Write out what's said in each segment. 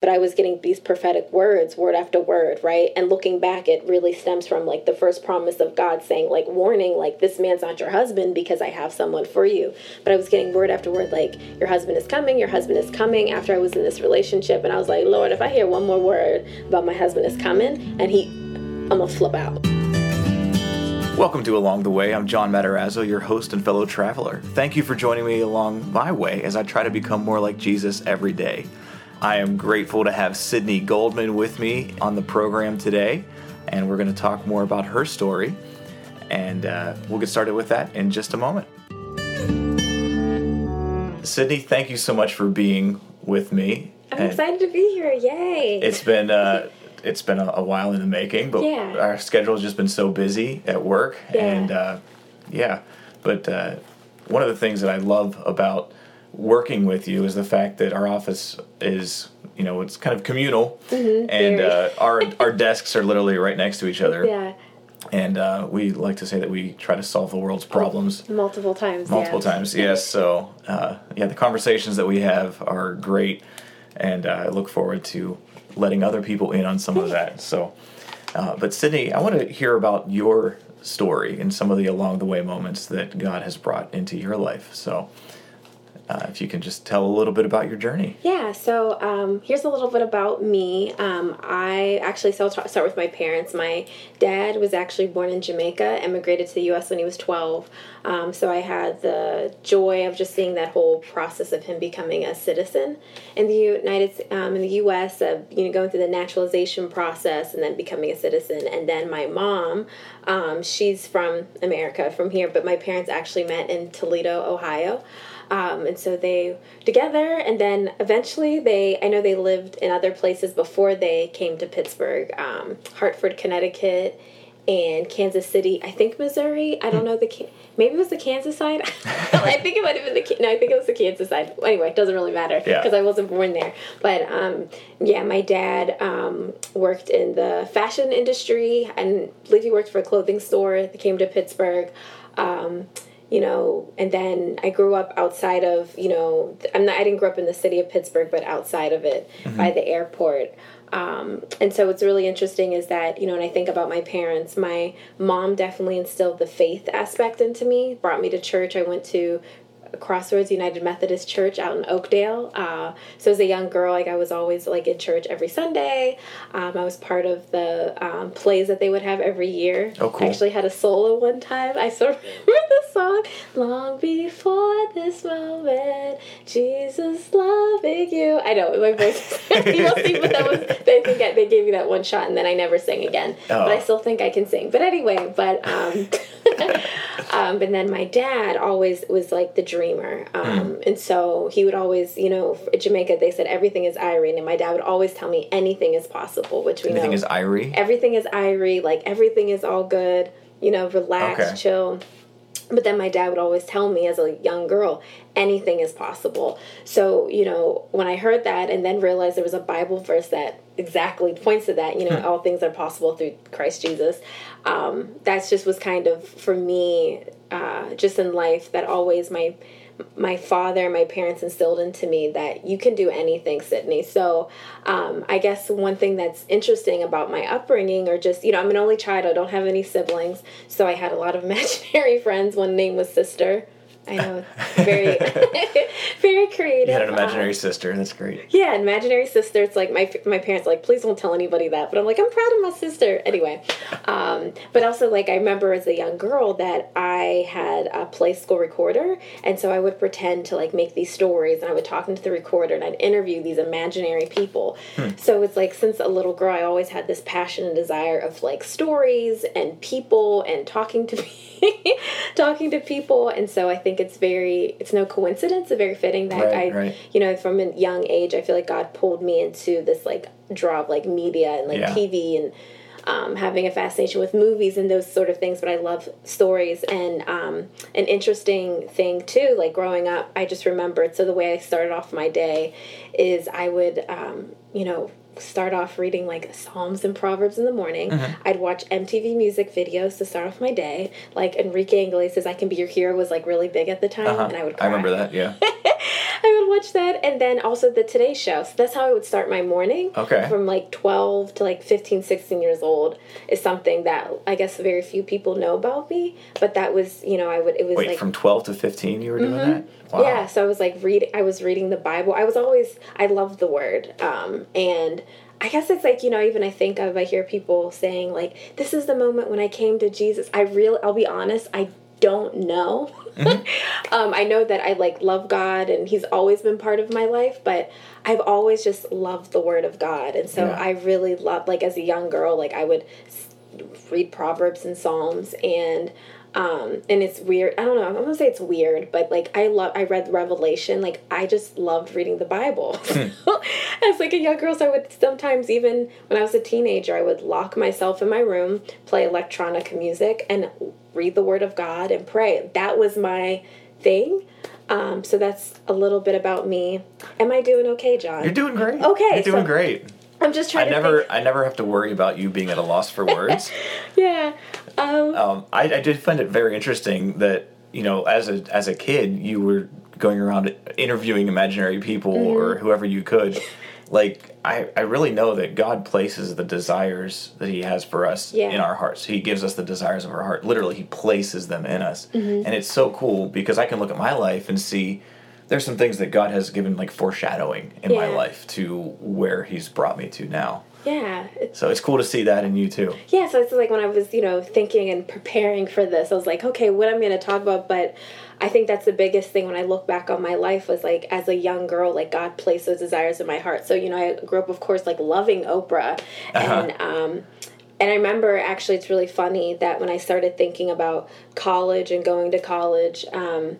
but I was getting these prophetic words, word after word, right? And looking back, it really stems from like the first promise of God saying, like, warning, like, this man's not your husband because I have someone for you. But I was getting word after word, like, your husband is coming, your husband is coming after I was in this relationship. And I was like, Lord, if I hear one more word about my husband is coming, and he, I'm gonna flip out. Welcome to Along the Way. I'm John Matarazzo, your host and fellow traveler. Thank you for joining me along my way as I try to become more like Jesus every day. I am grateful to have Sydni Goldman with me on the program today, and we're going to talk more about her story. And uh, we'll get started with that in just a moment. Sydni, thank you so much for being with me. I'm and excited to be here. Yay! It's been uh, it's been a, a, while in the making, but yeah. our schedule has just been so busy at work, yeah. and uh, yeah. But uh, one of the things that I love about working with you is the fact that our office is you know it's kind of communal. Mm-hmm, and uh, our our desks are literally right next to each other. Yeah. And uh, we like to say that we try to solve the world's problems. oh, multiple times multiple yeah. times yes. So uh, yeah the conversations that we have are great. And uh, i look forward to letting other people in on some of that. So uh, but sydni i want to hear about your story and some of the along the way moments that god has brought into your life. So uh, if you can just tell a little bit about your journey. Yeah, so um, here's a little bit about me. Um, I actually, so I'll start with my parents. My dad was actually born in Jamaica, immigrated to the U.S. when he was 12. Um, so I had the joy of just seeing that whole process of him becoming a citizen in the United, um, in the U.S. Of you know going through the naturalization process and then becoming a citizen. And then my mom, um, she's from America, from here, but my parents actually met in Toledo, Ohio. Um, and so they together, and then eventually they, I know they lived in other places before they came to Pittsburgh, um, Hartford, Connecticut, and Kansas City. I think Missouri. I don't know the maybe it was the Kansas side. I think it might have been the no. I think it was the Kansas side. Anyway, it doesn't really matter because yeah. I wasn't born there. But um, yeah, my dad um, worked in the fashion industry, and I believe he worked for a clothing store. They came to Pittsburgh. Um, you know, and then I grew up outside of, you know, I'm not, I didn't grow up in the city of Pittsburgh, but outside of it mm-hmm. by the airport. Um, and so what's really interesting is that, you know, when I think about my parents, my mom definitely instilled the faith aspect into me, brought me to church. I went to Crossroads United Methodist Church out in Oakdale. Uh, so as a young girl, like I was always like in church every Sunday. Um, I was part of the um, plays that they would have every year. Oh, cool. I actually had a solo one time. I still remember the song. Long before this moment, Jesus loving you. I know my voice. people see, but that was they think they gave me that one shot, and then I never sang again. Oh. But I still think I can sing. But anyway, but um, um, and then my dad always was like the dreamer. Um, mm. And so he would always, you know, Jamaica, they said everything is Irie. And my dad would always tell me anything is possible, which we anything know. Everything is Irie? Everything is Irie. Like everything is all good, you know, relax, okay. chill. But then my dad would always tell me as a young girl, anything is possible. So, you know, when I heard that and then realized there was a Bible verse that exactly points to that, you know, hmm. all things are possible through Christ Jesus. Um, that's just was kind of for me, uh, just in life that always my my father, my parents instilled into me that you can do anything, Sydni. So um, I guess one thing that's interesting about my upbringing, or just, you know, I'm an only child, I don't have any siblings. So I had a lot of imaginary friends. One name was Sister. I know, very, very creative. You had an imaginary um, sister. That's great. Yeah, imaginary sister. It's like my my parents like, please don't tell anybody that. But I'm like, I'm proud of my sister. Anyway, um, but also like I remember as a young girl that I had a play school recorder, and so I would pretend to like make these stories, and I would talk into the recorder, and I'd interview these imaginary people. Hmm. So it's like since a little girl, I always had this passion and desire of like stories and people and talking to talking to people and so i think it's very it's no coincidence it's very fitting that right, i right. you know from a young age i feel like god pulled me into this like draw of like media and like yeah. tv and um, having a fascination with movies and those sort of things, but I love stories. And um, an interesting thing too, like growing up, I just remembered. So the way I started off my day is I would, um, you know, start off reading like Psalms and Proverbs in the morning. Mm-hmm. I'd watch MTV music videos to start off my day. Like Enrique Iglesias' "I Can Be Your Hero" was like really big at the time, uh-huh. and I would. Cry. I remember that. Yeah. I would watch that, and then also the Today Show. So that's how I would start my morning. Okay. From like 12 to like 15, 16 years old is something that I guess very few people know about me. But that was, you know, I would, it was Wait, like. from 12 to 15 you were doing that? Wow. Yeah, so I was like reading. I was reading the Bible. I was always. I loved the Word, um, and I guess it's like you know. Even I think of. I hear people saying like, "This is the moment when I came to Jesus." I really. I'll be honest. I don't know. Mm-hmm. um, I know that I like love God, and He's always been part of my life. But I've always just loved the Word of God, and so Yeah. I really love. Like as a young girl, like I would read Proverbs and Psalms and um and it's weird. I don't know. I'm gonna say it's weird but like i love i read revelation. Like i just loved reading the bible. As like a young girl so i would sometimes even when i was a teenager i would lock myself in my room play electronic music and read the word of god and pray. That was my thing. Um so that's a little bit about me. Am i doing okay john? You're doing great. Okay, You're doing so- great. i'm just I trying to never think. I never have to worry about you being at a loss for words. yeah um um, I, I did find it very interesting that you know as a as a kid you were going around interviewing imaginary people Mm-hmm. or whoever you could. Like I, I really know that God places the desires that He has for us Yeah. in our hearts. He gives us the desires of our heart. Literally, He places them in us, Mm-hmm. and it's so cool because I can look at my life and see there's some things that God has given like foreshadowing in my life to where He's brought me to now. Yeah So it's cool to see that in you too. Yeah, so it's like when I was, you know, thinking and preparing for this, I was like, okay, what I'm going to talk about. But I think that's the biggest thing when I look back on my life was like, as a young girl, like God placed those desires in my heart. So, you know, I grew up, of course, like loving Oprah. And, um, and I remember actually, it's really funny that when I started thinking about college and going to college, um,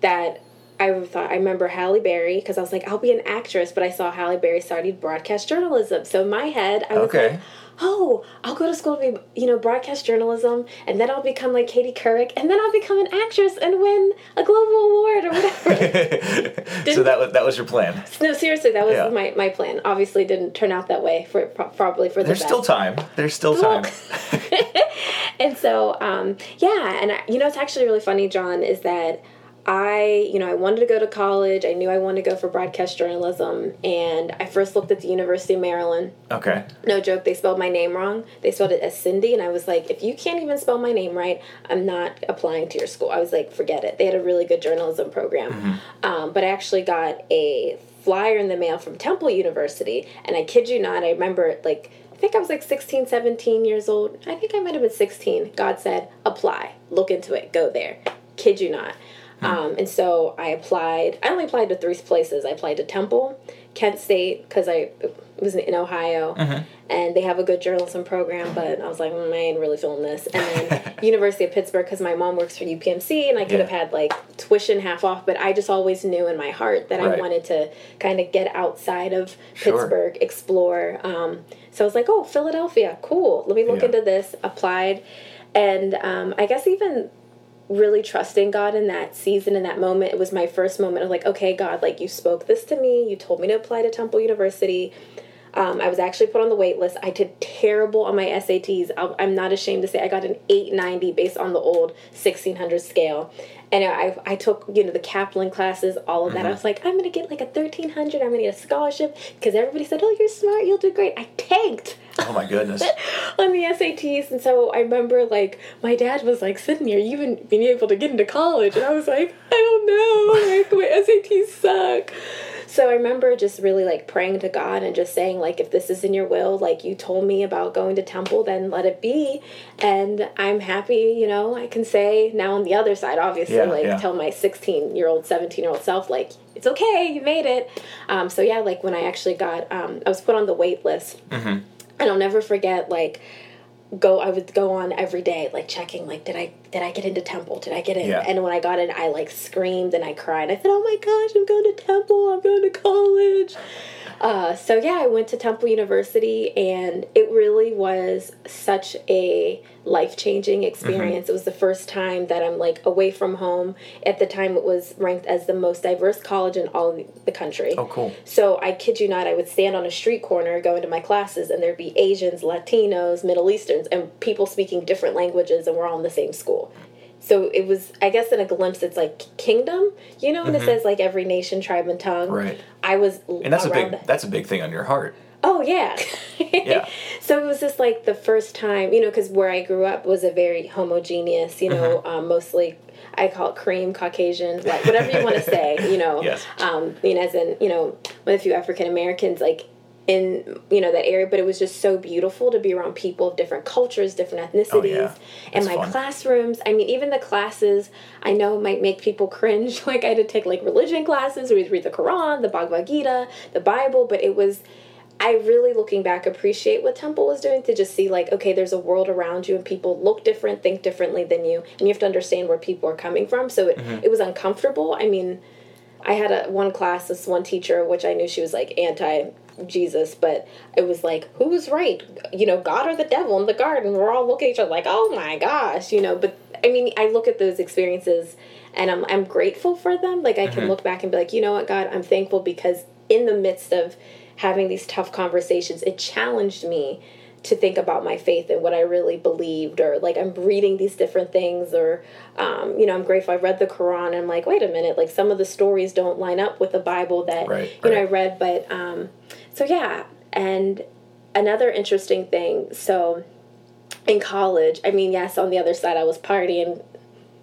that I thought I remember Halle Berry because I was like, I'll be an actress, but I saw Halle Berry studied broadcast journalism. So in my head, I was Okay. like, oh, I'll go to school to be, you know, broadcast journalism, and then I'll become like Katie Couric, and then I'll become an actress and win a global award or whatever. so that was that was your plan. no, seriously, that was Yeah. my, my plan. Obviously, didn't turn out that way for probably for the There's best. still time. There's still time. and so um, yeah and I, you know it's actually really funny john is that i you know i wanted to go to college. I knew i wanted to go for broadcast journalism. And i first looked at the university of maryland. Okay. no joke they spelled my name wrong. They spelled it as cindy. And i was like if you can't even spell my name right i'm not applying to your school. I was like forget it. They had a really good journalism program. Um, but i actually got a flyer in the mail from temple university. And i kid you not i remember like i think i was like 16 17 years old. I think i might have been 16 god said apply. Look into it. Go there. Kid you not um, and so I applied. I only applied to three places. I applied to Temple, Kent State, because I was in Ohio, and they have a good journalism program. But I was like, mm, I ain't really feeling this. And then University of Pittsburgh, because my mom works for UPMC, and I could have had like tuition half off. But I just always knew in my heart that I wanted to kind of get outside of Sure. Pittsburgh, explore. Um, so I was like, oh, Philadelphia, cool. Let me look Yeah. into this. Applied, and um, I guess even really trusting God in that season, in that moment. It was my first moment of like, okay, God, like you spoke this to me. You told me to apply to Temple University. Um, I was actually put on the wait list. I did terrible on my SATs. I'll, I'm not ashamed to say I got an 890 based on the old 1600 scale. And I, I took, you know, the Kaplan classes, all of that. I was like, I'm going to get like a 1300. I'm going to get a scholarship because everybody said, oh, you're smart. You'll do great. I tanked Oh my goodness. on the SATs, and so I remember like my dad was like, "Sydni, are you even being able to get into college?" And I was like, "I don't know, like my SATs suck." So I remember just really like praying to God and just saying like, "If this is in Your will, like you told me about going to Temple, then let it be." And I'm happy, you know. I can say now on the other side, obviously, Yeah, like yeah. tell my 16 year old, 17 year old self, like it's okay, you made it. Um, so yeah, like when I actually got, um, I was put on the wait list and I'll never forget like go I would go on every day like checking like did I did I get into temple? Did I get in? Yeah. and when I got in I like screamed and I cried. I said oh my gosh I'm going to temple. I'm going to college. Uh, so yeah I went to Temple University and it really was such a life changing experience. It was the first time that I'm like away from home. At the time it was ranked as the most diverse college in all the country. Oh, cool. so I kid you not, I would stand on a street corner going to my classes, and there'd be Asians, Latinos, Middle Easterns, and people speaking different languages, and we're all in the same school. So it was I guess in a glimpse it's like kingdom, you know, and it says like every nation, tribe, and tongue. Mm-hmm. Right. I was And that's a big that's a big thing on your heart. Oh yeah. Yeah. So it was just like the first time, you know, because where I grew up was a very homogeneous, you know, Mm-hmm. um, mostly I call it cream, Caucasian, like whatever you want to say, you know. Yes. Um, you know, as in, you know, with a few African Americans, like in you know that area, but it was just so beautiful to be around people of different cultures, different ethnicities, Oh, yeah. and my fun. classrooms. I mean, even the classes I know might make people cringe. Like I had to take like religion classes, where we read the Quran, the Bhagavad Gita, the Bible, but it was. I really, looking back, appreciate what Temple was doing to just see, like, okay, there's a world around you and people look different, think differently than you, and you have to understand where people are coming from. So it, Mm-hmm. it was uncomfortable. I mean, I had a one class, this one teacher, which I knew she was like anti Jesus, but it was like, who was right? You know, God or the devil in the garden? We're all looking at each other like, oh my gosh, you know. But I mean, I look at those experiences and I'm I'm grateful for them. Like I can look back and be like, you know what, God, I'm thankful because in the midst of having these tough conversations, it challenged me to think about my faith and what I really believed, or like I'm reading these different things, or um, you know, I'm grateful I read the Quran. And I'm like, wait a minute, like some of the stories don't line up with the Bible that Right, you know I read, but um, so yeah, and another interesting thing. So in college, I mean, yes, on the other side, I was partying,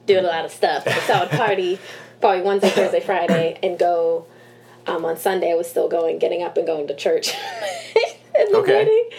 doing a lot of stuff. So I would party probably Wednesday, Thursday, Friday, and go. Um, on Sunday, I was still going, getting up and going to church in the Okay. morning.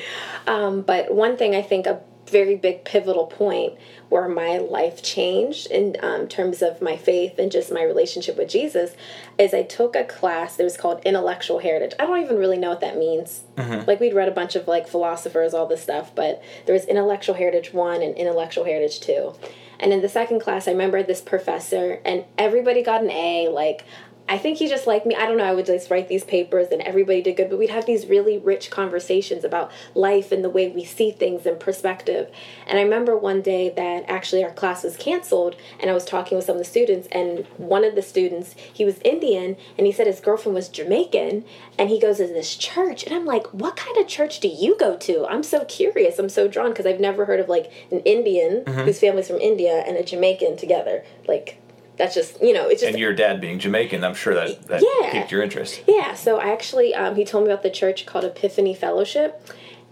Um, but one thing I think a very big pivotal point where my life changed in um, terms of my faith and just my relationship with Jesus is I took a class that was called intellectual heritage. I don't even really know what that means. Like we'd read a bunch of like philosophers, all this stuff, but there was intellectual heritage one and intellectual heritage two. And in the second class, I remember this professor, and everybody got an A. Like, I think he just liked me. I don't know. I would just write these papers and everybody did good, but we'd have these really rich conversations about life and the way we see things and perspective. And I remember one day that actually our class was canceled and I was talking with some of the students and one of the students, he was Indian and he said his girlfriend was Jamaican and he goes to this church and I'm like, "What kind of church do you go to?" I'm so curious. I'm so drawn because I've never heard of like an Indian mm-hmm. whose family's from India and a Jamaican together. Like that's just, you know, it's just And your dad being Jamaican, I'm sure that that Yeah. piqued your interest. yeah, so I actually, um, he told me about the church called Epiphany Fellowship,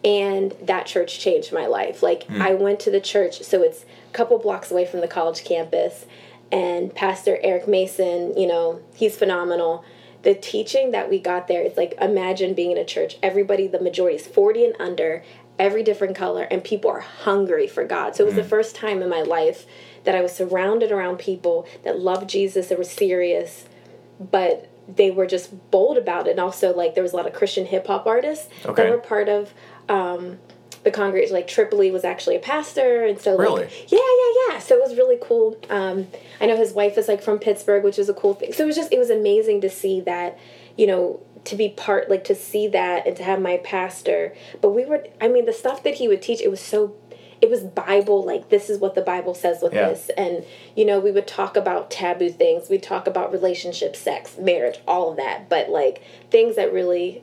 and that church changed my life. Like, I went to the church, so it's a couple blocks away from the college campus, and Pastor Eric Mason, you know, he's phenomenal. The teaching that we got there, it's like imagine being in a church. Everybody, the majority is 40 and under, every different color, and people are hungry for God. So it was the first time in my life that I was surrounded around people that loved Jesus, that were serious, but they were just bold about it. And also, like, there was a lot of Christian hip hop artists Okay. that were part of um, the congregation. Like, Trip Lee was actually a pastor, and so Really? like, yeah, yeah, yeah. So it was really cool. Um, I know his wife is like from Pittsburgh, which is a cool thing. So it was just it was amazing to see that, you know, to be part like to see that and to have my pastor. But we were, I mean, the stuff that he would teach, it was so. It was Bible, like this is what the Bible says with Yeah. this, and you know we would talk about taboo things. We'd talk about relationships, sex, marriage, all of that. But like things that really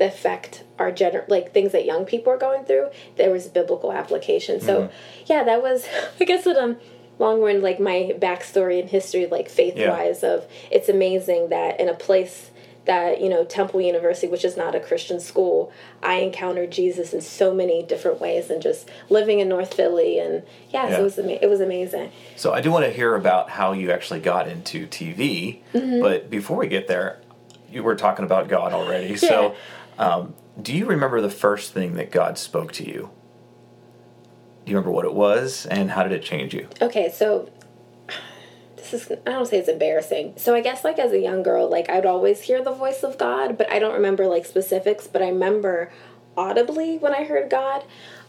affect our gener like things that young people are going through there was biblical application so yeah that was i guess what um long run like my backstory and history like faith wise of it's amazing that in a place that you know temple university which is not a christian school i encountered jesus in so many different ways and just living in north philly and yeah, so it was ama- it was amazing So I do want to hear about how you actually got into TV, Mm-hmm. but before we get there, you were talking about God already. So, um, do you remember the first thing that God spoke to you? Do you remember what it was, and how did it change you? Okay, so is I don't say it's embarrassing. So I guess like as a young girl, like I'd always hear the voice of God, but I don't remember like specifics, but I remember audibly when I heard God.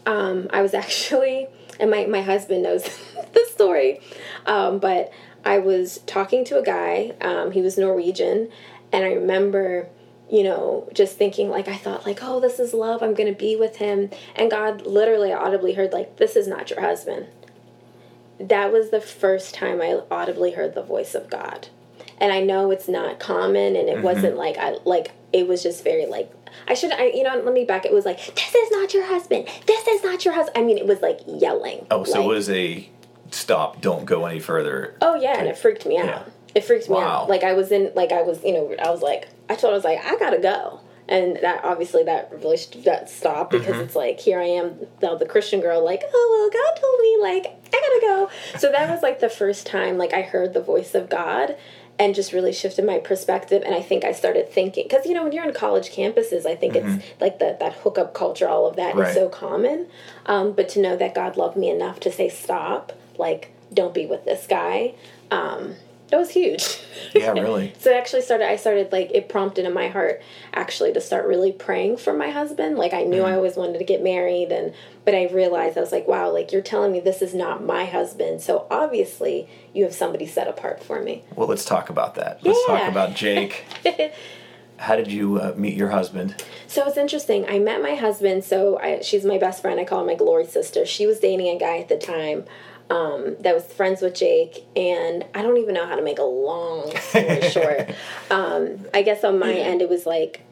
Um, I was actually and my, my husband knows the story. Um, but I was talking to a guy, um, he was Norwegian, and I remember you know, just thinking like I thought like, oh, this is love. I'm gonna be with him, and God literally audibly heard like, this is not your husband. That was the first time I audibly heard the voice of God, and I know it's not common, and it mm-hmm. wasn't like I like it was just very like I should I you know let me back. It was like this is not your husband. This is not your husband. I mean, it was like yelling. Oh, so like, it was a stop, don't go any further. Oh yeah, and it freaked me out. Yeah. It freaked me Wow. out. Like I was in, like I was, you know, I was like, I told, I was like, I gotta go, and that obviously that relationship that stopped because Mm-hmm. it's like here I am, now the Christian girl, like, oh well, God told me, like I gotta go. So that was like the first time, like I heard the voice of God. And just really shifted my perspective, and I think I started thinking because you know when you're on college campuses, I think it's like the, that hookup culture, all of that is Mm-hmm. Right. so common. Um, but to know that God loved me enough to say stop, like don't be with this guy, um, that was huge. Yeah, really. so it actually started. I started like it prompted in my heart actually to start really praying for my husband. Like I knew I always wanted to get married, and but I realized I was like, wow, like you're telling me this is not my husband. So obviously you have somebody set apart for me. Well, let's talk about that. Let's talk about Jake. How did you uh, meet your husband? So it's interesting. I met my husband. So I, she's my best friend. I call her my glory sister. She was dating a guy at the time um, that was friends with Jake, and I don't even know how to make a long story short. Um, I guess on my end, it was like,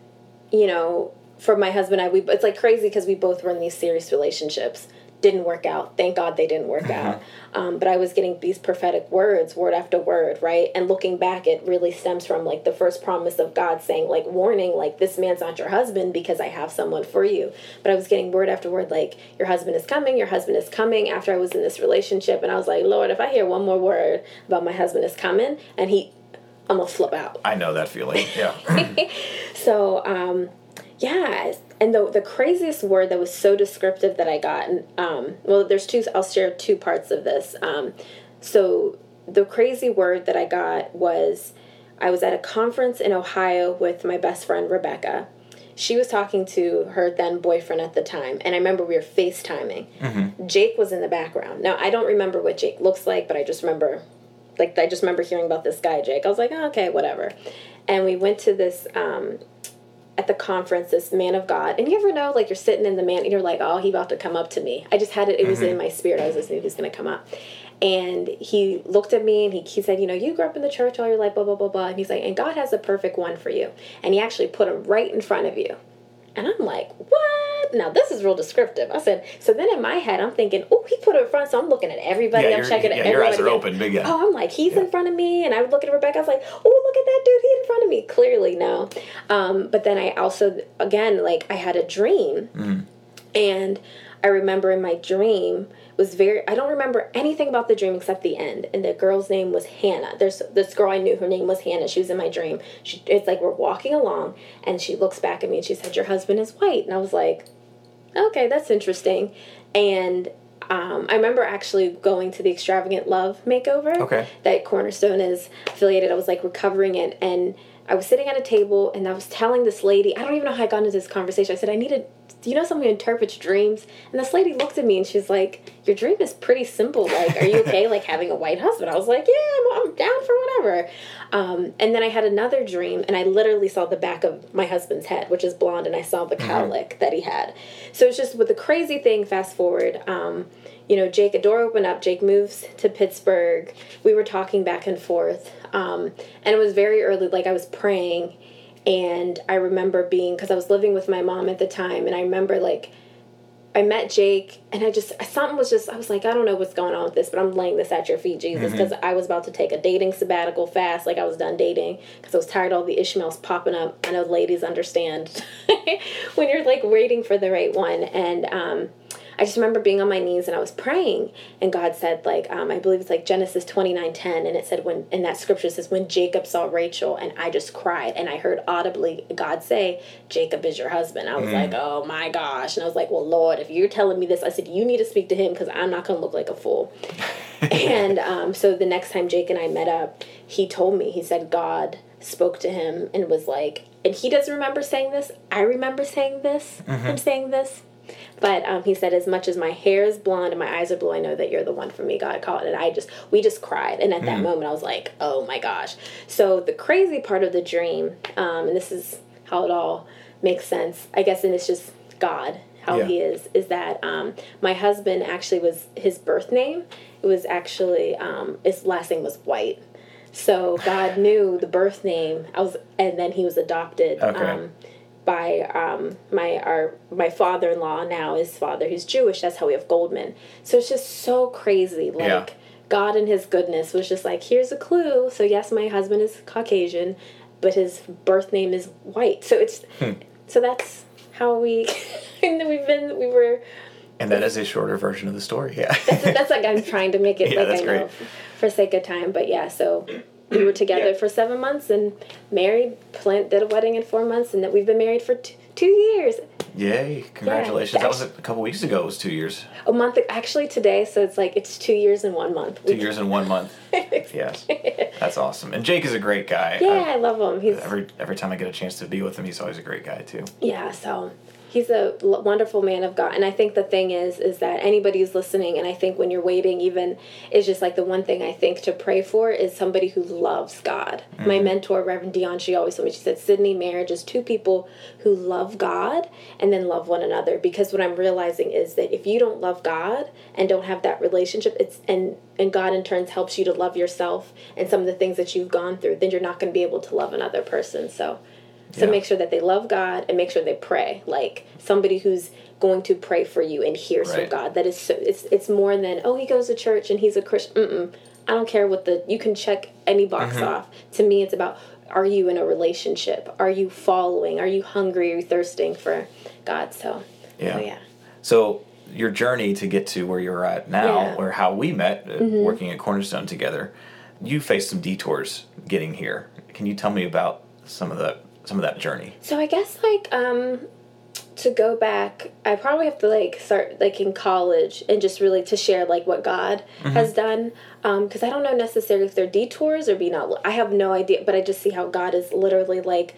you know, for my husband, I we it's like crazy because we both were in these serious relationships. Didn't work out. Thank God they didn't work out. Um, but I was getting these prophetic words, word after word, right? And looking back, it really stems from like the first promise of God saying, like, warning, like, this man's not your husband because I have someone for you. But I was getting word after word, like, your husband is coming, your husband is coming after I was in this relationship. And I was like, Lord, if I hear one more word about my husband is coming, and he, I'm gonna flip out. I know that feeling. Yeah. So, um, yeah, and the the craziest word that was so descriptive that I got, and um, well, there's two. I'll share two parts of this. Um, so the crazy word that I got was, I was at a conference in Ohio with my best friend Rebecca. She was talking to her then boyfriend at the time, and I remember we were FaceTiming. Jake was in the background. Now I don't remember what Jake looks like, but I just remember like I just remember hearing about this guy Jake. I was like, oh, okay, whatever. And we went to this um, at the conference, this man of God. And you ever know, like you're sitting in the man, and you're like, oh, he about to come up to me. I just had it. It was in mm-hmm. my spirit. I was listening. He's going to come up. And he looked at me and he, he said, you know, you grew up in the church all your life, blah blah blah blah. And he's like, and God has a perfect one for you. And he actually put him right in front of you. And I'm like, what? Now this is real descriptive. I said, so then in my head, I'm thinking, oh, he put it in front. So I'm looking at everybody. Yeah, I'm checking yeah, your eyes are open, big. Oh, I'm like, he's in front of me. And I would look at Rebecca. I was like, oh, look at that dude. He's in front of me. Clearly, no. Um, but then I also, again, like I had a dream. Mm. And I remember in my dream was very I don't remember anything about the dream except the end. And the girl's name was Hannah. There's this girl I knew, her name was Hannah. She was in my dream. She it's like we're walking along and she looks back at me and she said, Your husband is white. And I was like, Okay, that's interesting. And um, I remember actually going to the extravagant love makeover Okay. that Cornerstone is affiliated. I was like recovering it, and I was sitting at a table, and I was telling this lady. I don't even know how I got into this conversation. I said, "I needed." Do you know someone who interprets dreams? And this lady looked at me and she's like, "Your dream is pretty simple. Like, are you okay? like having a white husband?" I was like, "Yeah, I'm, I'm down for whatever." Um, and then I had another dream, and I literally saw the back of my husband's head, which is blonde, and I saw the cowlick that he had. So it's just with the crazy thing. Fast forward, um, you know, Jake, a door opened up. Jake moves to Pittsburgh. We were talking back and forth, um, and it was very early. Like I was praying, and I remember being because I was living with my mom at the time, and I remember like. I met Jake, and I just something was just I was like I don't know what's going on with this, but I'm laying this at your feet, Jesus, because I was about to take a dating sabbatical fast, like I was done dating, because I was tired of all the Ishmaels popping up. I know ladies understand when you're like waiting for the right one, and um, I just remember being on my knees and I was praying, and God said, like, um, I believe it's like Genesis twenty nine ten, and it said when, and that scripture says when Jacob saw Rachel, and I just cried, and I heard audibly God say, Jacob is your husband. I was like, oh my gosh, and I was like, well, Lord, if you're telling me this, I said you need to speak to him because I'm not gonna look like a fool. and um, so the next time Jake and I met up, he told me, he said God spoke to him and was like, and he doesn't remember saying this. I remember saying this, him saying this. But um, he said, as much as my hair is blonde and my eyes are blue, I know that you're the one for me. God called, and I just, we just cried. And at that moment, I was like, oh my gosh. So the crazy part of the dream, um, and this is how it all makes sense, I guess, and it's just God, how Yeah. he is, is that um, my husband actually was his birth name. It was actually um, his last name was White. So God knew the birth name. I was, and then he was adopted. Okay. Um, by um, my our my father in law now his father who's Jewish. That's how we have Goldman. So it's just so crazy. Like Yeah. God in His goodness was just like, here's a clue. So yes, my husband is Caucasian, but his birth name is white. So it's Hmm. so that's how we and we've been we were And that is a shorter version of the story. Yeah. that's, that's like I'm trying to make it Yeah, like I know great. for sake of time. But yeah, so we were together Yeah. for seven months and married, planned, did a wedding in four months, and that we've been married for t- two years. Yay! Congratulations. that was a couple weeks ago. It was two years. A month actually today, so it's like it's two years and one month. Two years and one month. Yes. That's awesome. And Jake is a great guy. yeah, I- I love him. He's every every time I get a chance to be with him, he's always a great guy too. Yeah, so he's a l- wonderful man of God, and I think the thing is, is that anybody who's listening, and I think when you're waiting, even is just like the one thing I think to pray for is somebody who loves God. My mm-hmm. mentor, Reverend Dion, she always told me, she said, Sydni, marriage is two people who love God and then love one another. Because what I'm realizing is that if you don't love God and don't have that relationship, it's and and God in turns helps you to love yourself and some of the things that you've gone through, then you're not going to be able to love another person. So. So Yeah. make sure that they love God and make sure they pray. Like somebody who's going to pray for you and hears Right. from God. That is so. It's it's more than oh he goes to church and he's a Christian. I don't care what the you can check any box Mm-hmm. off. To me, it's about are you in a relationship? Are you following? Are you hungry? Are you thirsting for God? So Yeah. so yeah. So your journey to get to where you're at now, Yeah. Mm-hmm. or how we met, uh, working at Cornerstone together, you faced some detours getting here. Can you tell me about some of that some of that journey? So I guess like um to go back, I probably have to like start like in college and just really to share like what God has done. Um, because I don't know necessarily if they're detours or being out. I have no idea, but I just see how God is literally like.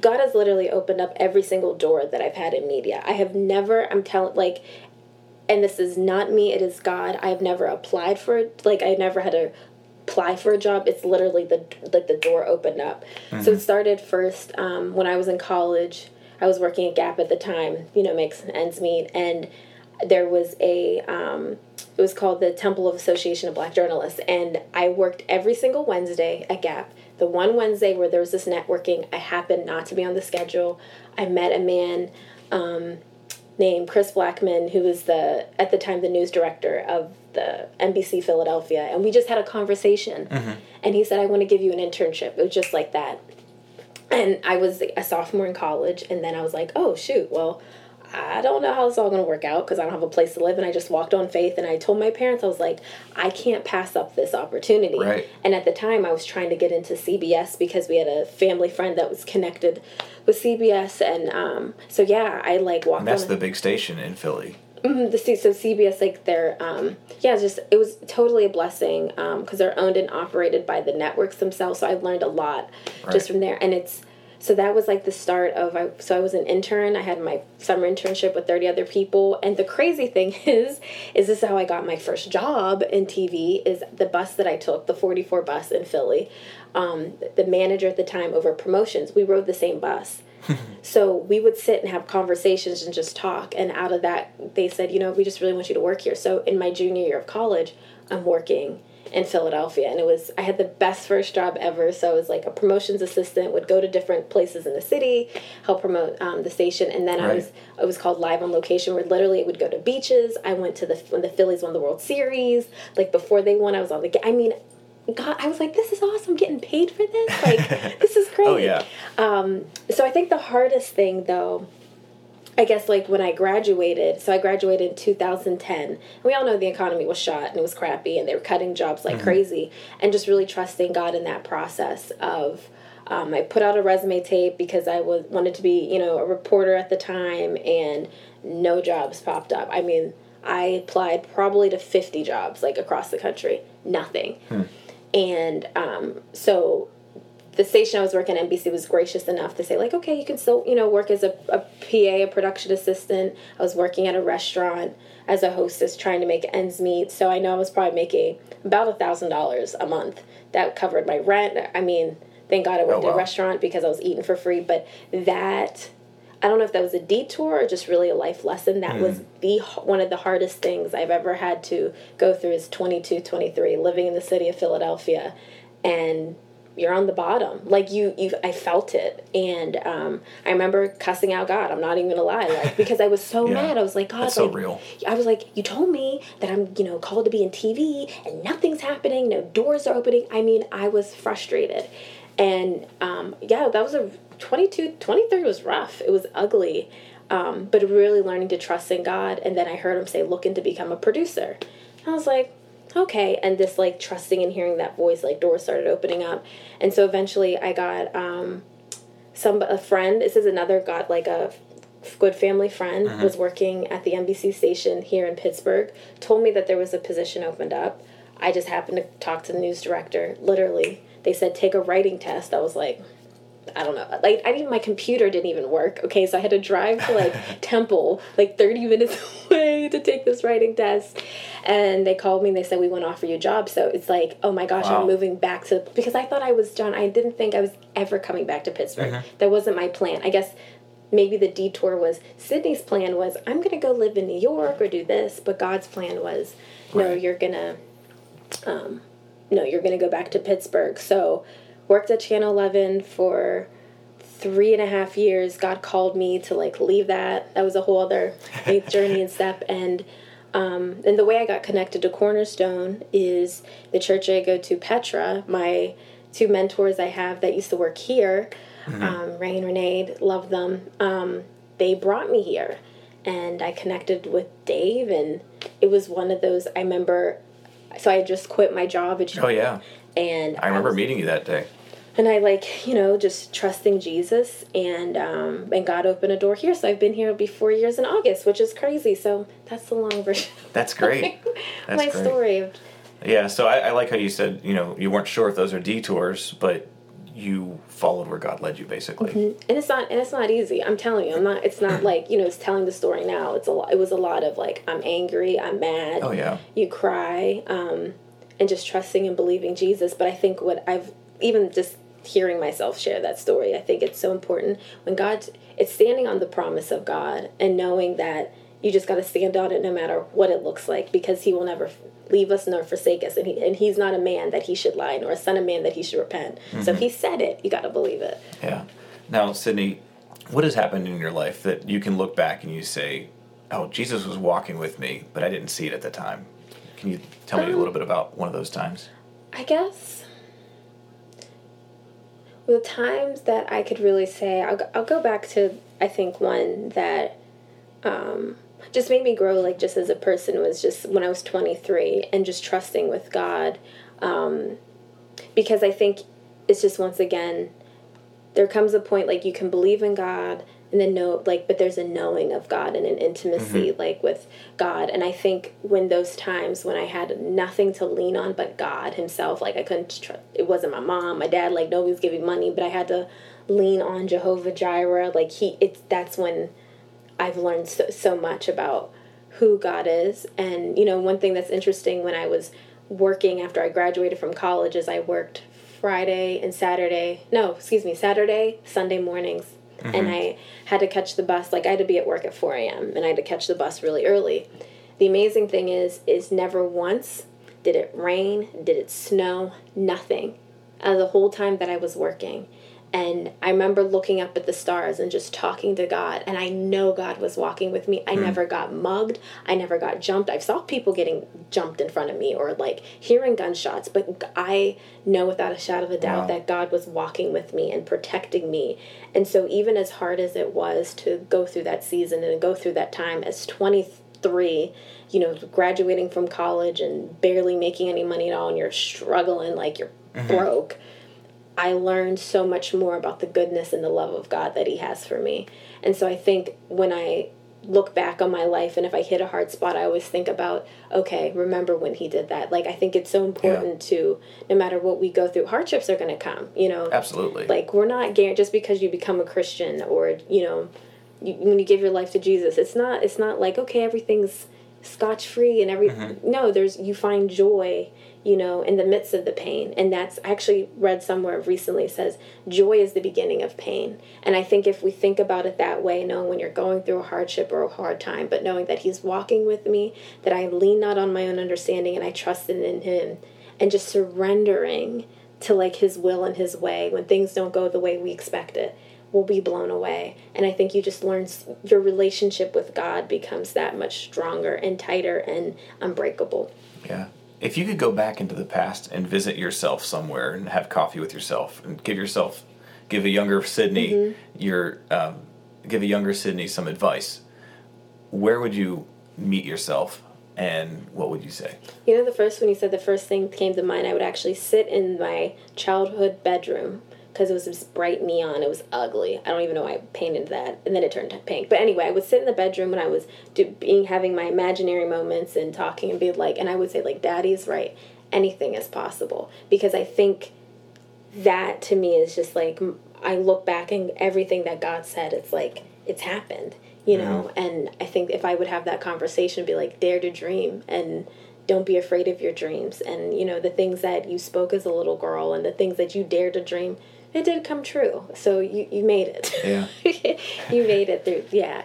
God has literally opened up every single door that I've had in media. I have never, I'm telling, like, and this is not me, it is God. I have never applied for it. Like, I never had to apply for a job. It's literally the, like, the door opened up. So it started first um, when I was in college. I was working at Gap at the time, you know, makes ends meet. And there was a, um, it was called the Temple of Association of Black Journalists. And I worked every single Wednesday at Gap. The one Wednesday where there was this networking, I happened not to be on the schedule. I met a man um, named Chris Blackman, who was the at the time the news director of the NBC Philadelphia, and we just had a conversation. And he said, "I want to give you an internship." It was just like that. And I was a sophomore in college, and then I was like, "Oh shoot, well." I don't know how it's all going to work out because I don't have a place to live. And I just walked on faith and I told my parents, I was like, I can't pass up this opportunity. Right. And at the time, I was trying to get into CBS because we had a family friend that was connected with CBS. And um, so, yeah, I like walked And that's the big station in Philly. The C- so CBS like they're um yeah just it was totally a blessing um because they're owned and operated by the networks themselves so I learned a lot Right. just from there and it's so that was like the start of I, so I was an intern I had my summer internship with 30 other people and the crazy thing is is this is how I got my first job in TV is the bus that I took the 44 bus in Philly um, the manager at the time over promotions we rode the same bus so we would sit and have conversations and just talk. And out of that, they said, you know, we just really want you to work here. So in my junior year of college, I'm working in Philadelphia. And it was, I had the best first job ever. So I was like a promotions assistant, would go to different places in the city, help promote um, the station. And then I was, it was called Live on Location, where literally it would go to beaches. I went to the, when the Phillies won the World Series. Like before they won, I was on the, I mean, God, I was like, this is awesome, getting paid for this. Like, this is great Oh yeah. Um, so I think the hardest thing though I guess like when I graduated, so I graduated in 2010. We all know the economy was shot and it was crappy and they were cutting jobs like mm-hmm. crazy and just really trusting God in that process of um, I put out a resume tape because I was wanted to be, you know, a reporter at the time and no jobs popped up. I mean, I applied probably to 50 jobs like across the country. Nothing. Hmm. And um, so the station I was working at, NBC, was gracious enough to say, like, okay, you can still, you know, work as a, a PA, a production assistant. I was working at a restaurant as a hostess, trying to make ends meet. So I know I was probably making about a thousand dollars a month. That covered my rent. I mean, thank God I worked Oh, at a restaurant because I was eating for free. But that, I don't know if that was a detour or just really a life lesson. That was the one of the hardest things I've ever had to go through. Is 22, 23, living in the city of Philadelphia, and you're on the bottom. Like you, you, I felt it, and um, I remember cussing out God. I'm not even gonna lie, like because I was so yeah. mad. I was like, God, That's like, so real. I was like, you told me that I'm, you know, called to be in TV, and nothing's happening. No doors are opening. I mean, I was frustrated, and um, yeah, that was a 22, 23 was rough. It was ugly. Um, but really learning to trust in God. And then I heard him say, looking to become a producer. I was like, okay and this like trusting and hearing that voice like doors started opening up and so eventually i got um some a friend this is another got like a good family friend uh-huh. was working at the nbc station here in pittsburgh told me that there was a position opened up i just happened to talk to the news director literally they said take a writing test i was like I don't know. Like I didn't. My computer didn't even work. Okay, so I had to drive to like Temple, like thirty minutes away, to take this writing test. And they called me and they said we want to offer you a job. So it's like, oh my gosh, wow. I'm moving back to because I thought I was done. I didn't think I was ever coming back to Pittsburgh. Mm-hmm. That wasn't my plan. I guess maybe the detour was Sydni's plan was I'm gonna go live in New York or do this, but God's plan was no, right. you're gonna, um, no, you're gonna go back to Pittsburgh. So worked at Channel 11 for three and a half years. God called me to like leave that. That was a whole other faith journey and step. And um, and the way I got connected to Cornerstone is the church I go to, Petra. My two mentors I have that used to work here, mm-hmm. um, Ray and Renee, love them. Um, they brought me here, and I connected with Dave, and it was one of those. I remember, so I just quit my job at. Oh yeah. And I remember I was, meeting you that day and I like you know just trusting Jesus and um, and God opened a door here. So I've been here be four years in August, which is crazy. So that's the long version. That's great. That's my great. story. Yeah, so I, I, like how you said you know you weren't sure if those are detours, but you followed where God led you, basically. Mm-hmm. And it's not and it's not easy. I'm telling you, I'm not. It's not like you know, it's telling the story now. It's a lot. It was a lot of like I'm angry, I'm mad. Oh yeah. You cry, um, and just trusting and believing Jesus. But I think what I've even just hearing myself share that story. I think it's so important when God, it's standing on the promise of God and knowing that you just got to stand on it no matter what it looks like because He will never leave us nor forsake us. And, he, and He's not a man that He should lie, nor a son of man that He should repent. Mm-hmm. So if He said it, you got to believe it. Yeah. Now, Sydni, what has happened in your life that you can look back and you say, oh, Jesus was walking with me, but I didn't see it at the time? Can you tell me um, a little bit about one of those times? I guess the times that I could really say, I'll, I'll go back to, I think, one that um, just made me grow, like, just as a person was just when I was 23 and just trusting with God. Um, because I think it's just, once again, there comes a point, like, you can believe in God and then know like but there's a knowing of god and an intimacy mm-hmm. like with god. And i think when those times when i had nothing to lean on but god himself like i couldn't trust it wasn't my mom my dad like nobody was giving money but i had to lean on jehovah jireh. Like he it's that's when i've learned so, so much about who god is. And you know one thing that's interesting when i was working after i graduated from college is i worked friday and saturday no excuse me saturday sunday mornings mm-hmm. and I had to catch the bus. Like I had to be at work at 4 a.m. and I had to catch the bus really early. The amazing thing is, is never once did it rain, did it snow, nothing. Uh, the whole time that I was working. And I remember looking up at the stars and just talking to God. And I know God was walking with me. I mm. never got mugged. I never got jumped. I saw people getting jumped in front of me or like hearing gunshots. But I know without a shadow of a doubt wow. that God was walking with me and protecting me. And so, even as hard as it was to go through that season and go through that time as 23, you know, graduating from college and barely making any money at all, and you're struggling like you're mm-hmm. broke I learned so much more about the goodness and the love of God that He has for me. And so I think when I look back on my life and if I hit a hard spot, I always think about, okay, remember when He did that. Like, I think it's so important yeah. to, no matter what we go through, hardships are going to come, you know? Absolutely. Like, we're not guaranteed, just because you become a Christian or, you know, you, when you give your life to Jesus, it's not, it's not like, okay, everything's scotch free and everything. Mm-hmm. No, there's, you find joy you know, in the midst of the pain. And that's I actually read somewhere recently says joy is the beginning of pain. And I think if we think about it that way, knowing when you're going through a hardship or a hard time, but knowing that He's walking with me, that I lean not on my own understanding and I trust in Him, and just surrendering to like his will and his way when things don't go the way we expect it will be blown away and i think you just learn your relationship with god becomes that much stronger and tighter and unbreakable yeah if you could go back into the past and visit yourself somewhere and have coffee with yourself and give yourself give a younger sydni mm-hmm. your um, give a younger sydni some advice where would you meet yourself and what would you say? You know, the first when you said the first thing came to mind, I would actually sit in my childhood bedroom because it was this bright neon. It was ugly. I don't even know why I painted that, and then it turned to pink. But anyway, I would sit in the bedroom when I was do, being having my imaginary moments and talking and be like, and I would say like, "Daddy's right. Anything is possible." Because I think that to me is just like I look back and everything that God said, it's like it's happened you know mm-hmm. and i think if i would have that conversation be like dare to dream and don't be afraid of your dreams and you know the things that you spoke as a little girl and the things that you dared to dream it did come true. So you, you made it. Yeah. You made it through yeah.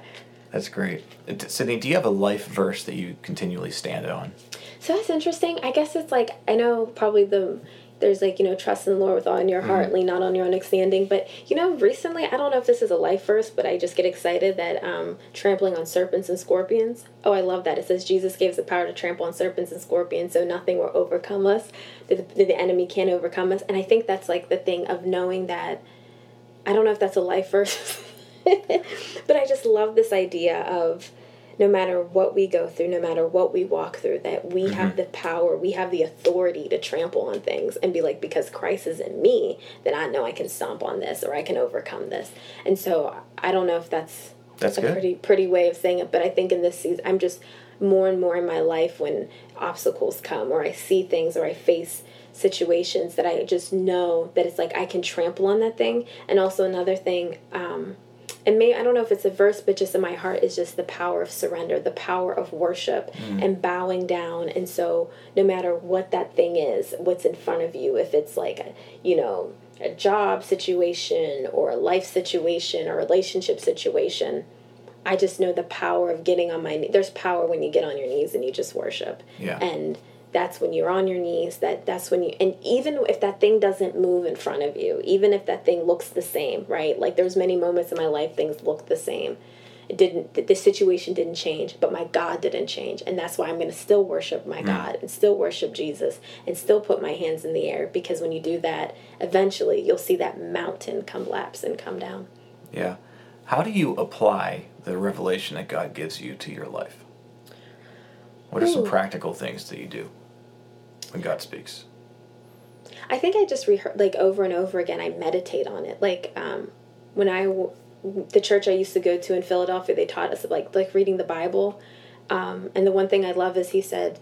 That's great. Sydni do you have a life verse that you continually stand on? So that's interesting. I guess it's like i know probably the there's like you know trust in the lord with all in your heart mm-hmm. lean not on your own understanding. But you know recently i don't know if this is a life verse but i just get excited that um trampling on serpents and scorpions. Oh i love that. It says jesus gave us the power to trample on serpents and scorpions so nothing will overcome us the, the, the enemy can't overcome us. And i think that's like the thing of knowing that i don't know if that's a life verse but i just love this idea of no matter what we go through, no matter what we walk through, that we mm-hmm. have the power, we have the authority to trample on things and be like, because Christ is in me, then I know I can stomp on this or I can overcome this. And so I don't know if that's that's a good. pretty pretty way of saying it, but I think in this season I'm just more and more in my life when obstacles come or I see things or I face situations that I just know that it's like I can trample on that thing. And also another thing, um, and may I don't know if it's a verse, but just in my heart is just the power of surrender, the power of worship mm. and bowing down. And so no matter what that thing is, what's in front of you, if it's like a, you know, a job situation or a life situation or relationship situation, I just know the power of getting on my knees. There's power when you get on your knees and you just worship. Yeah. And that's when you're on your knees that that's when you and even if that thing doesn't move in front of you even if that thing looks the same right? Like there's many moments in my life things look the same. It didn't the situation didn't change but my god didn't change and that's why i'm going to still worship my mm. god and still worship jesus and still put my hands in the air because when you do that eventually you'll see that mountain come lapse and come down. Yeah. How do you apply the revelation that god gives you to your life? What are Ooh. some practical things that you do when God speaks? I think I just rehearse like over and over again. I meditate on it. Like um, when I the church I used to go to in Philadelphia, they taught us like like reading the Bible. Um, and the one thing I love is he said,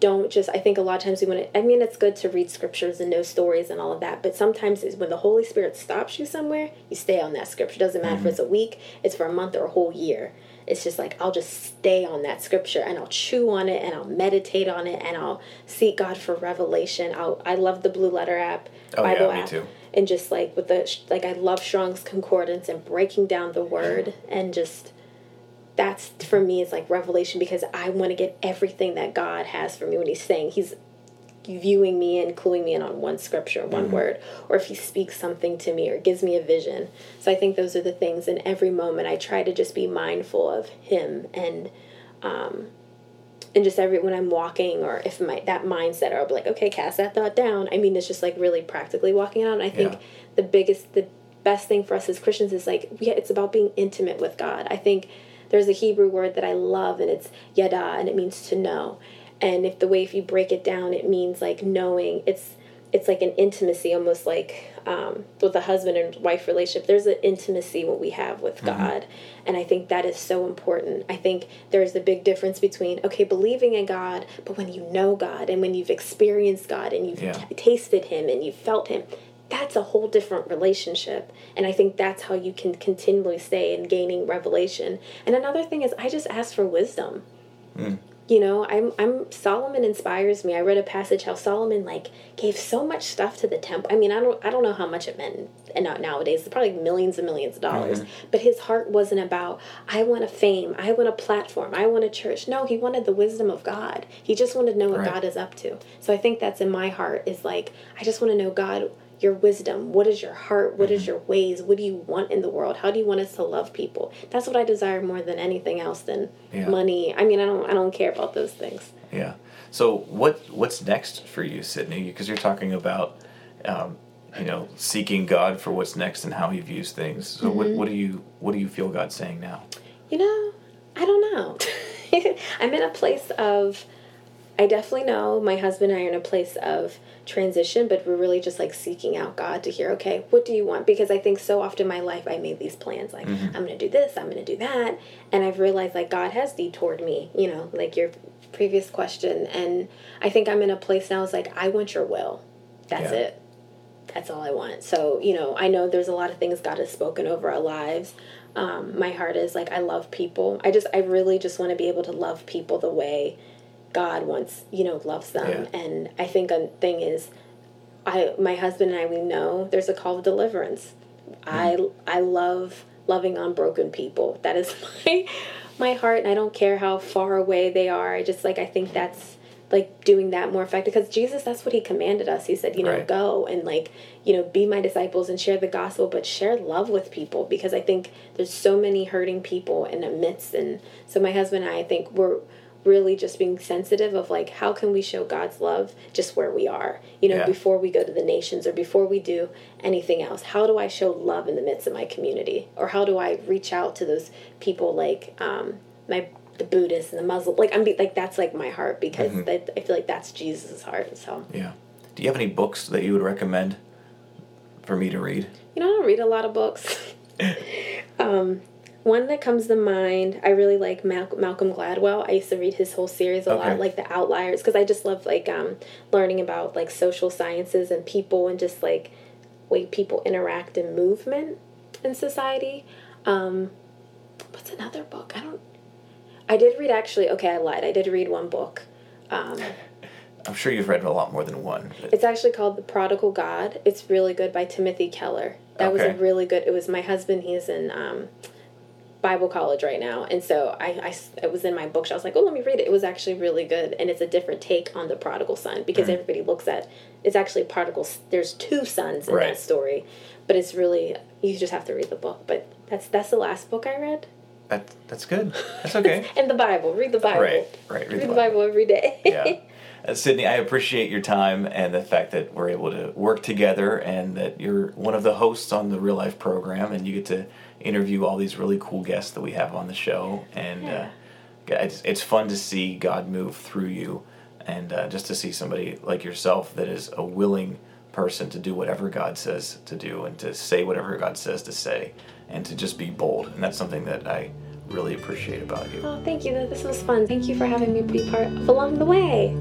"Don't just." I think a lot of times we want to. I mean, it's good to read scriptures and know stories and all of that, but sometimes is when the Holy Spirit stops you somewhere, you stay on that scripture. Doesn't matter mm-hmm. if it's a week, it's for a month or a whole year it's just like I'll just stay on that scripture and I'll chew on it and I'll meditate on it and I'll seek God for revelation. I'll, I love the Blue Letter app, oh, Bible yeah, app, too. and just like with the like I love Strong's Concordance and breaking down the Word and just that's for me is like revelation because I want to get everything that God has for me when He's saying He's viewing me and cluing me in on one scripture, one mm-hmm. word, or if he speaks something to me or gives me a vision. So I think those are the things in every moment I try to just be mindful of him and um and just every when I'm walking or if my that mindset or I'll be like, okay, cast that thought down. I mean it's just like really practically walking out. And I think yeah. the biggest the best thing for us as Christians is like yeah, it's about being intimate with God. I think there's a Hebrew word that I love and it's yada and it means to know and if the way if you break it down it means like knowing it's it's like an intimacy almost like um, with a husband and wife relationship there's an intimacy what we have with mm-hmm. god. And i think that is so important. I think there's a big difference between okay believing in god but when you know god and when you've experienced god and you've yeah. t- tasted him and you've felt him that's a whole different relationship. And i think that's how you can continually stay in gaining revelation. And another thing is i just ask for wisdom. Mm you know i'm i'm solomon inspires me. I read a passage how solomon like gave so much stuff to the temple. I mean i don't i don't know how much it meant and nowadays it's probably millions and millions of dollars mm-hmm. but his heart wasn't about i want a fame i want a platform i want a church. No he wanted the wisdom of god. He just wanted to know what right. god is up to. So i think that's in my heart is like i just want to know god your wisdom what is your heart What is mm-hmm. your ways what do you want in the world? How do you want us to love people? That's what i desire more than anything else than yeah. money. I mean i don't i don't care about those things. Yeah. So what what's next for you sydni? Because you're talking about um, you know seeking god for what's next and how he views things. So mm-hmm. what, what do you what do you feel god's saying now? You know i don't know. I'm in a place of i definitely know my husband and i are in a place of transition, but we're really just like seeking out God to hear, okay, what do you want? Because I think so often in my life I made these plans like mm-hmm. I'm going to do this, I'm going to do that, and I've realized like God has detoured me, you know, like your previous question, and I think I'm in a place now is like I want your will. That's yeah. it. That's all I want. So, you know, I know there's a lot of things God has spoken over our lives. Um, my heart is like I love people. I just I really just want to be able to love people the way God wants, you know, loves them. Yeah. And I think a thing is, I my husband and I we know there's a call of deliverance. Mm. I I love loving on broken people. That is my my heart, and I don't care how far away they are. I just like I think that's like doing that more effective because Jesus that's what he commanded us. He said, you know, right. go and like, you know, be my disciples and share the gospel, but share love with people because I think there's so many hurting people in the midst and so my husband and I, I think we're really just being sensitive of like how can we show God's love just where we are? You know yeah. before we go to the nations or before we do anything else how do I show love in the midst of my community? Or how do I reach out to those people like um, my the Buddhists and the Muslim like I'm like that's like my heart because mm-hmm. that, I feel like that's Jesus' heart so. Yeah. Do you have any books that you would recommend for me to read? You know I don't read a lot of books. Um, one that comes to mind, I really like Mal- Malcolm Gladwell. I used to read his whole series a okay. lot, like The Outliers, because I just love like um, learning about like social sciences and people and just like way people interact in movement in society. Um, what's another book? I don't. I did read actually. Okay, I lied. I did read one book. Um, I'm sure you've read a lot more than one. But... It's actually called The Prodigal God. It's really good by Timothy Keller. That okay. was a really good. It was my husband. He's in. Bible college right now. And so I, I, it was in my bookshelf. I was like, oh, let me read it. It was actually really good. And it's a different take on the prodigal son because mm everybody looks at it's actually prodigal. There's two sons in right. that story, but it's really, you just have to read the book. But that's that's the last book I read. That, that's good. That's okay. and the Bible. Read the Bible. Right, right. Read, read the, Bible. Bible every day. yeah. Uh, Sydni, I appreciate your time and the fact that we're able to work together and that you're one of the hosts on the Real Life program and you get to interview all these really cool guests that we have on the show. And uh, it's, it's fun to see God move through you and uh, just to see somebody like yourself that is a willing person to do whatever God says to do and to say whatever God says to say and to just be bold. And that's something that I really appreciate about you. Oh, thank you. This was fun. Thank you for having me be part of Along the Way.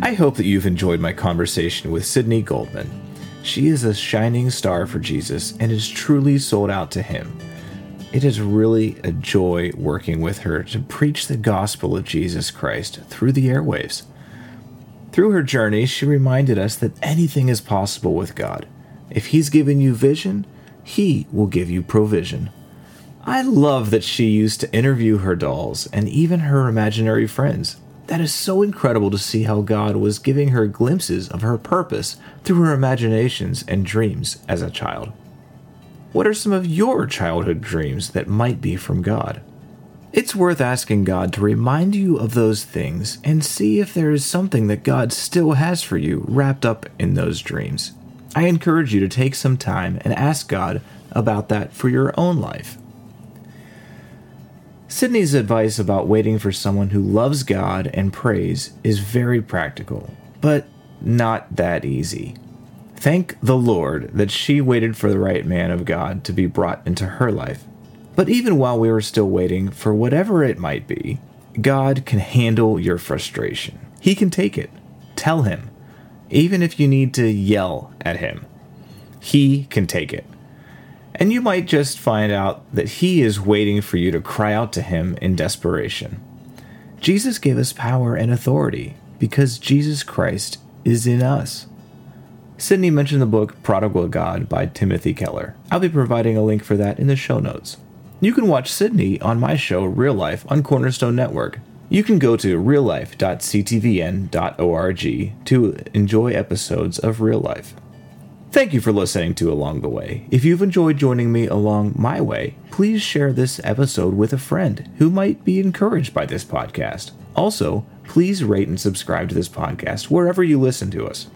I hope that you've enjoyed my conversation with Sydni Goldman. She is a shining star for Jesus and is truly sold out to Him. It is really a joy working with her to preach the gospel of Jesus Christ through the airwaves. Through her journey, she reminded us that anything is possible with God. If He's given you vision, He will give you provision. I love that she used to interview her dolls and even her imaginary friends. That is so incredible to see how God was giving her glimpses of her purpose through her imaginations and dreams as a child. What are some of your childhood dreams that might be from God? It's worth asking God to remind you of those things and see if there is something that God still has for you wrapped up in those dreams. I encourage you to take some time and ask God about that for your own life. Sydni's advice about waiting for someone who loves God and prays is very practical, but not that easy. Thank the Lord that she waited for the right man of God to be brought into her life. But even while we were still waiting for whatever it might be, God can handle your frustration. He can take it. Tell Him. Even if you need to yell at Him, He can take it. And you might just find out that He is waiting for you to cry out to Him in desperation. Jesus gave us power and authority because Jesus Christ is in us. Sydni mentioned the book Prodigal God by Timothy Keller. I'll be providing a link for that in the show notes. You can watch Sydni on my show Real Life on Cornerstone Network. You can go to reallife.ctvn.org to enjoy episodes of Real Life. Thank you for listening to Along the Way. If you've enjoyed joining me along my way, please share this episode with a friend who might be encouraged by this podcast. Also, please rate and subscribe to this podcast wherever you listen to us.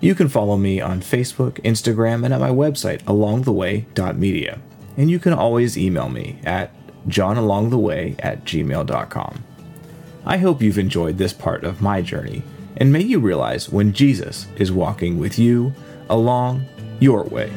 You can follow me on Facebook, Instagram, and at my website, alongtheway.media. And you can always email me at johnalongtheway at gmail.com. I hope you've enjoyed this part of my journey, and may you realize when Jesus is walking with you along your way.